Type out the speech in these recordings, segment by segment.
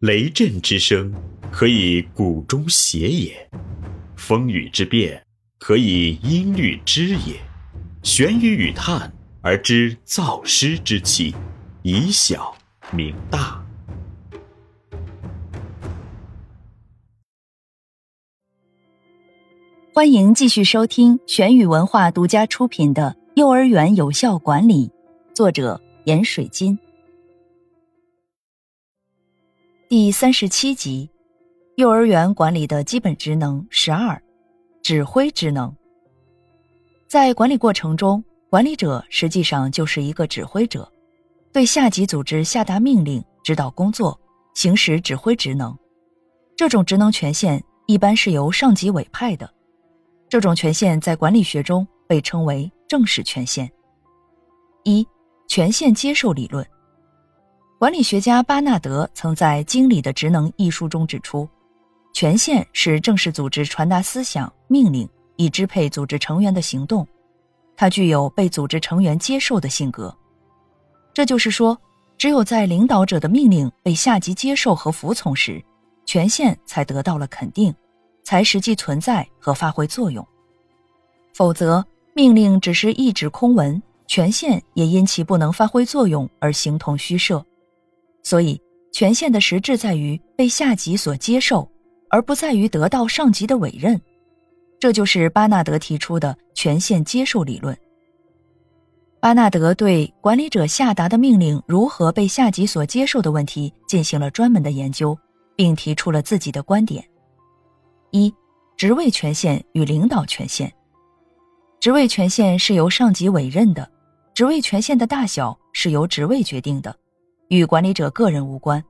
雷震之声，可以鼓中谐也；风雨之变，可以音律之也。玄雨与叹而知造湿之气，以小明大。欢迎继续收听玄宇文化独家出品的《幼儿园有效管理》，作者严水金。第三十七集：幼儿园管理的基本职能十二，指挥职能。在管理过程中，管理者实际上就是一个指挥者，对下级组织下达命令、指导工作、行使指挥职能。这种职能权限一般是由上级委派的。这种权限在管理学中被称为正式权限。一、权限接受理论。管理学家巴纳德曾在《经理的职能》一书中指出，权限是正式组织传达思想、命令以支配组织成员的行动，它具有被组织成员接受的性格。这就是说，只有在领导者的命令被下级接受和服从时，权限才得到了肯定。才实际存在和发挥作用，否则命令只是一纸空文，权限也因其不能发挥作用而形同虚设。所以，权限的实质在于被下级所接受，而不在于得到上级的委任。这就是巴纳德提出的权限接受理论。巴纳德对管理者下达的命令如何被下级所接受的问题进行了专门的研究，并提出了自己的观点。一、职位权限与领导权限。职位权限是由上级委任的，职位权限的大小是由职位决定的，与管理者个人无关。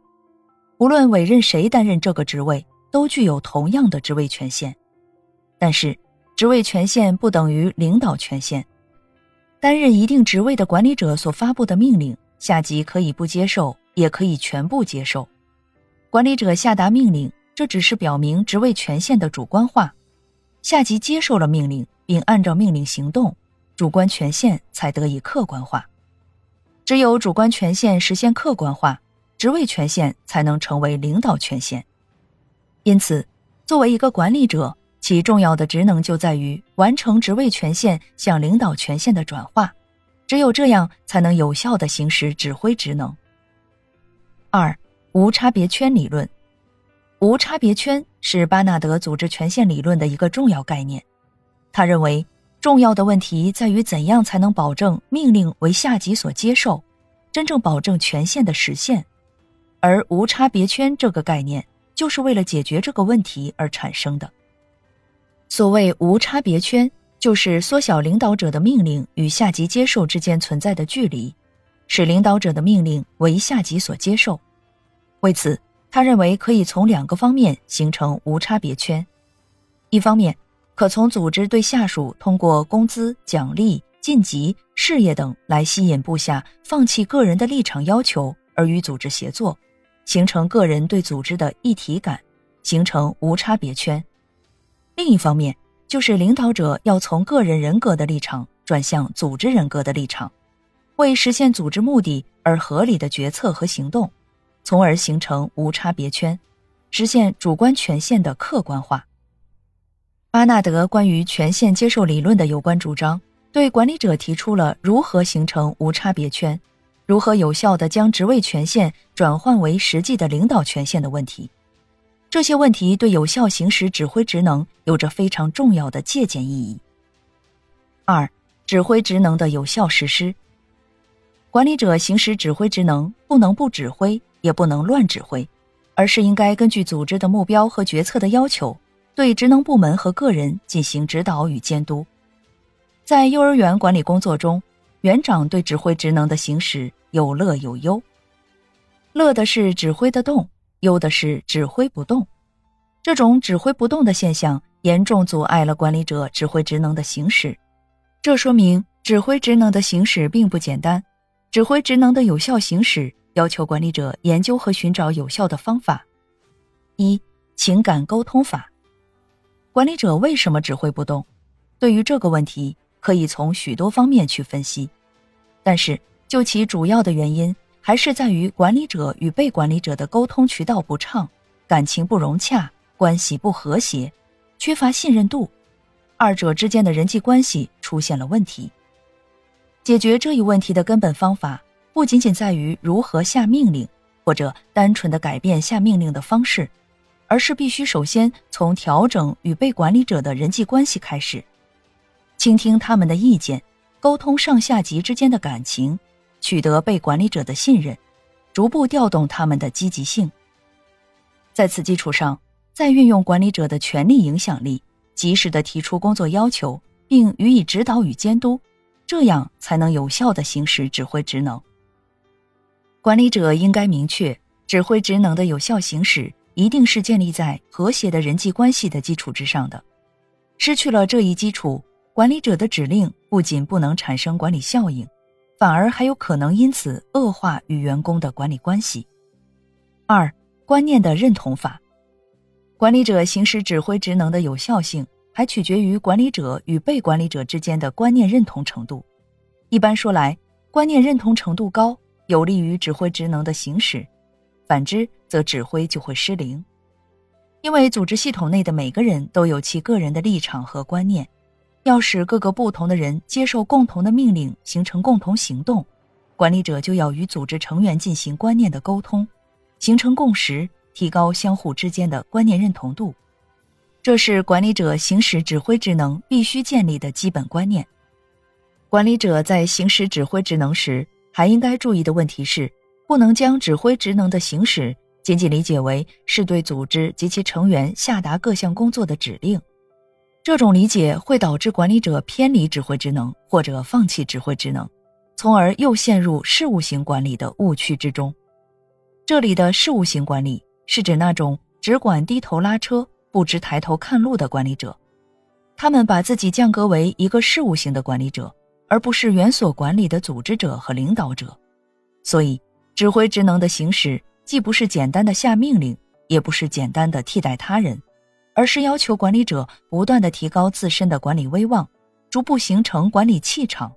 无论委任谁担任这个职位，都具有同样的职位权限。但是，职位权限不等于领导权限。担任一定职位的管理者所发布的命令，下级可以不接受，也可以全部接受。管理者下达命令。这只是表明职位权限的主观化，下级接受了命令并按照命令行动，主观权限才得以客观化。只有主观权限实现客观化，职位权限才能成为领导权限。因此，作为一个管理者，其重要的职能就在于完成职位权限向领导权限的转化，只有这样才能有效地行使指挥职能。二、无差别圈理论。无差别圈是巴纳德组织权限理论的一个重要概念。他认为，重要的问题在于怎样才能保证命令为下级所接受，真正保证权限的实现。而无差别圈这个概念，就是为了解决这个问题而产生的。所谓无差别圈，就是缩小领导者的命令与下级接受之间存在的距离，使领导者的命令为下级所接受。为此。他认为可以从两个方面形成无差别圈：一方面，可从组织对下属通过工资、奖励、晋级、事业等来吸引部下放弃个人的立场要求而与组织协作，形成个人对组织的一体感，形成无差别圈；另一方面，就是领导者要从个人人格的立场转向组织人格的立场，为实现组织目的而合理的决策和行动。从而形成无差别圈，实现主观权限的客观化。巴纳德关于权限接受理论的有关主张，对管理者提出了如何形成无差别圈，如何有效地将职位权限转换为实际的领导权限的问题。这些问题对有效行使指挥职能有着非常重要的借鉴意义。二、指挥职能的有效实施。管理者行使指挥职能，不能不指挥。也不能乱指挥，而是应该根据组织的目标和决策的要求，对职能部门和个人进行指导与监督。在幼儿园管理工作中，园长对指挥职能的行使有乐有忧。乐的是指挥的动，忧的是指挥不动。这种指挥不动的现象严重阻碍了管理者指挥职能的行使。这说明指挥职能的行使并不简单，指挥职能的有效行使。要求管理者研究和寻找有效的方法。一、情感沟通法。管理者为什么指挥不动？对于这个问题，可以从许多方面去分析，但是就其主要的原因，还是在于管理者与被管理者的沟通渠道不畅，感情不融洽，关系不和谐，缺乏信任度，二者之间的人际关系出现了问题。解决这一问题的根本方法，不仅仅在于如何下命令，或者单纯的改变下命令的方式，而是必须首先从调整与被管理者的人际关系开始，倾听他们的意见，沟通上下级之间的感情。取得被管理者的信任，逐步调动他们的积极性。在此基础上，再运用管理者的权力影响力，及时的提出工作要求，并予以指导与监督，这样才能有效的行使指挥职能。管理者应该明确，指挥职能的有效行使一定是建立在和谐的人际关系的基础之上的。失去了这一基础，管理者的指令不仅不能产生管理效应。反而还有可能因此恶化与员工的管理关系。二、观念的认同法，管理者行使指挥职能的有效性，还取决于管理者与被管理者之间的观念认同程度。一般说来，观念认同程度高，有利于指挥职能的行使；反之，则指挥就会失灵。因为组织系统内的每个人都有其个人的立场和观念。要使各个不同的人接受共同的命令，形成共同行动，管理者就要与组织成员进行观念的沟通，形成共识，提高相互之间的观念认同度。这是管理者行使指挥职能必须建立的基本观念。管理者在行使指挥职能时，还应该注意的问题是，不能将指挥职能的行使仅仅理解为是对组织及其成员下达各项工作的指令。这种理解会导致管理者偏离指挥职能或者放弃指挥职能，从而又陷入事务型管理的误区之中。这里的事务型管理是指那种只管低头拉车、不知抬头看路的管理者，他们把自己降格为一个事务型的管理者，而不是原所管理的组织者和领导者。所以，指挥职能的行使既不是简单的下命令，也不是简单的替代他人。而是要求管理者不断的提高自身的管理威望，逐步形成管理气场，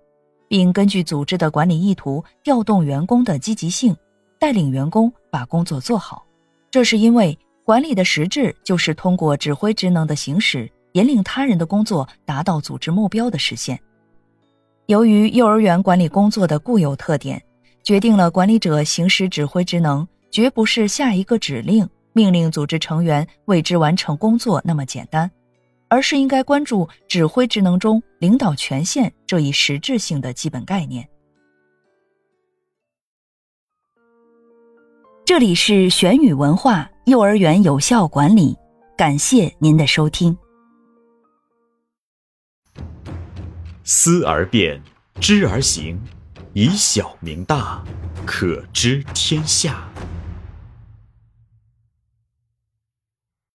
并根据组织的管理意图调动员工的积极性，带领员工把工作做好。这是因为管理的实质就是通过指挥职能的行使，引领他人的工作达到组织目标的实现。由于幼儿园管理工作的固有特点，决定了管理者行使指挥职能绝不是下一个指令。命令组织成员为之完成工作那么简单，而是应该关注指挥职能中领导权限这一实质性的基本概念。这里是玄宇文化幼儿园有效管理，感谢您的收听。思而变，知而行，以小明大，可知天下。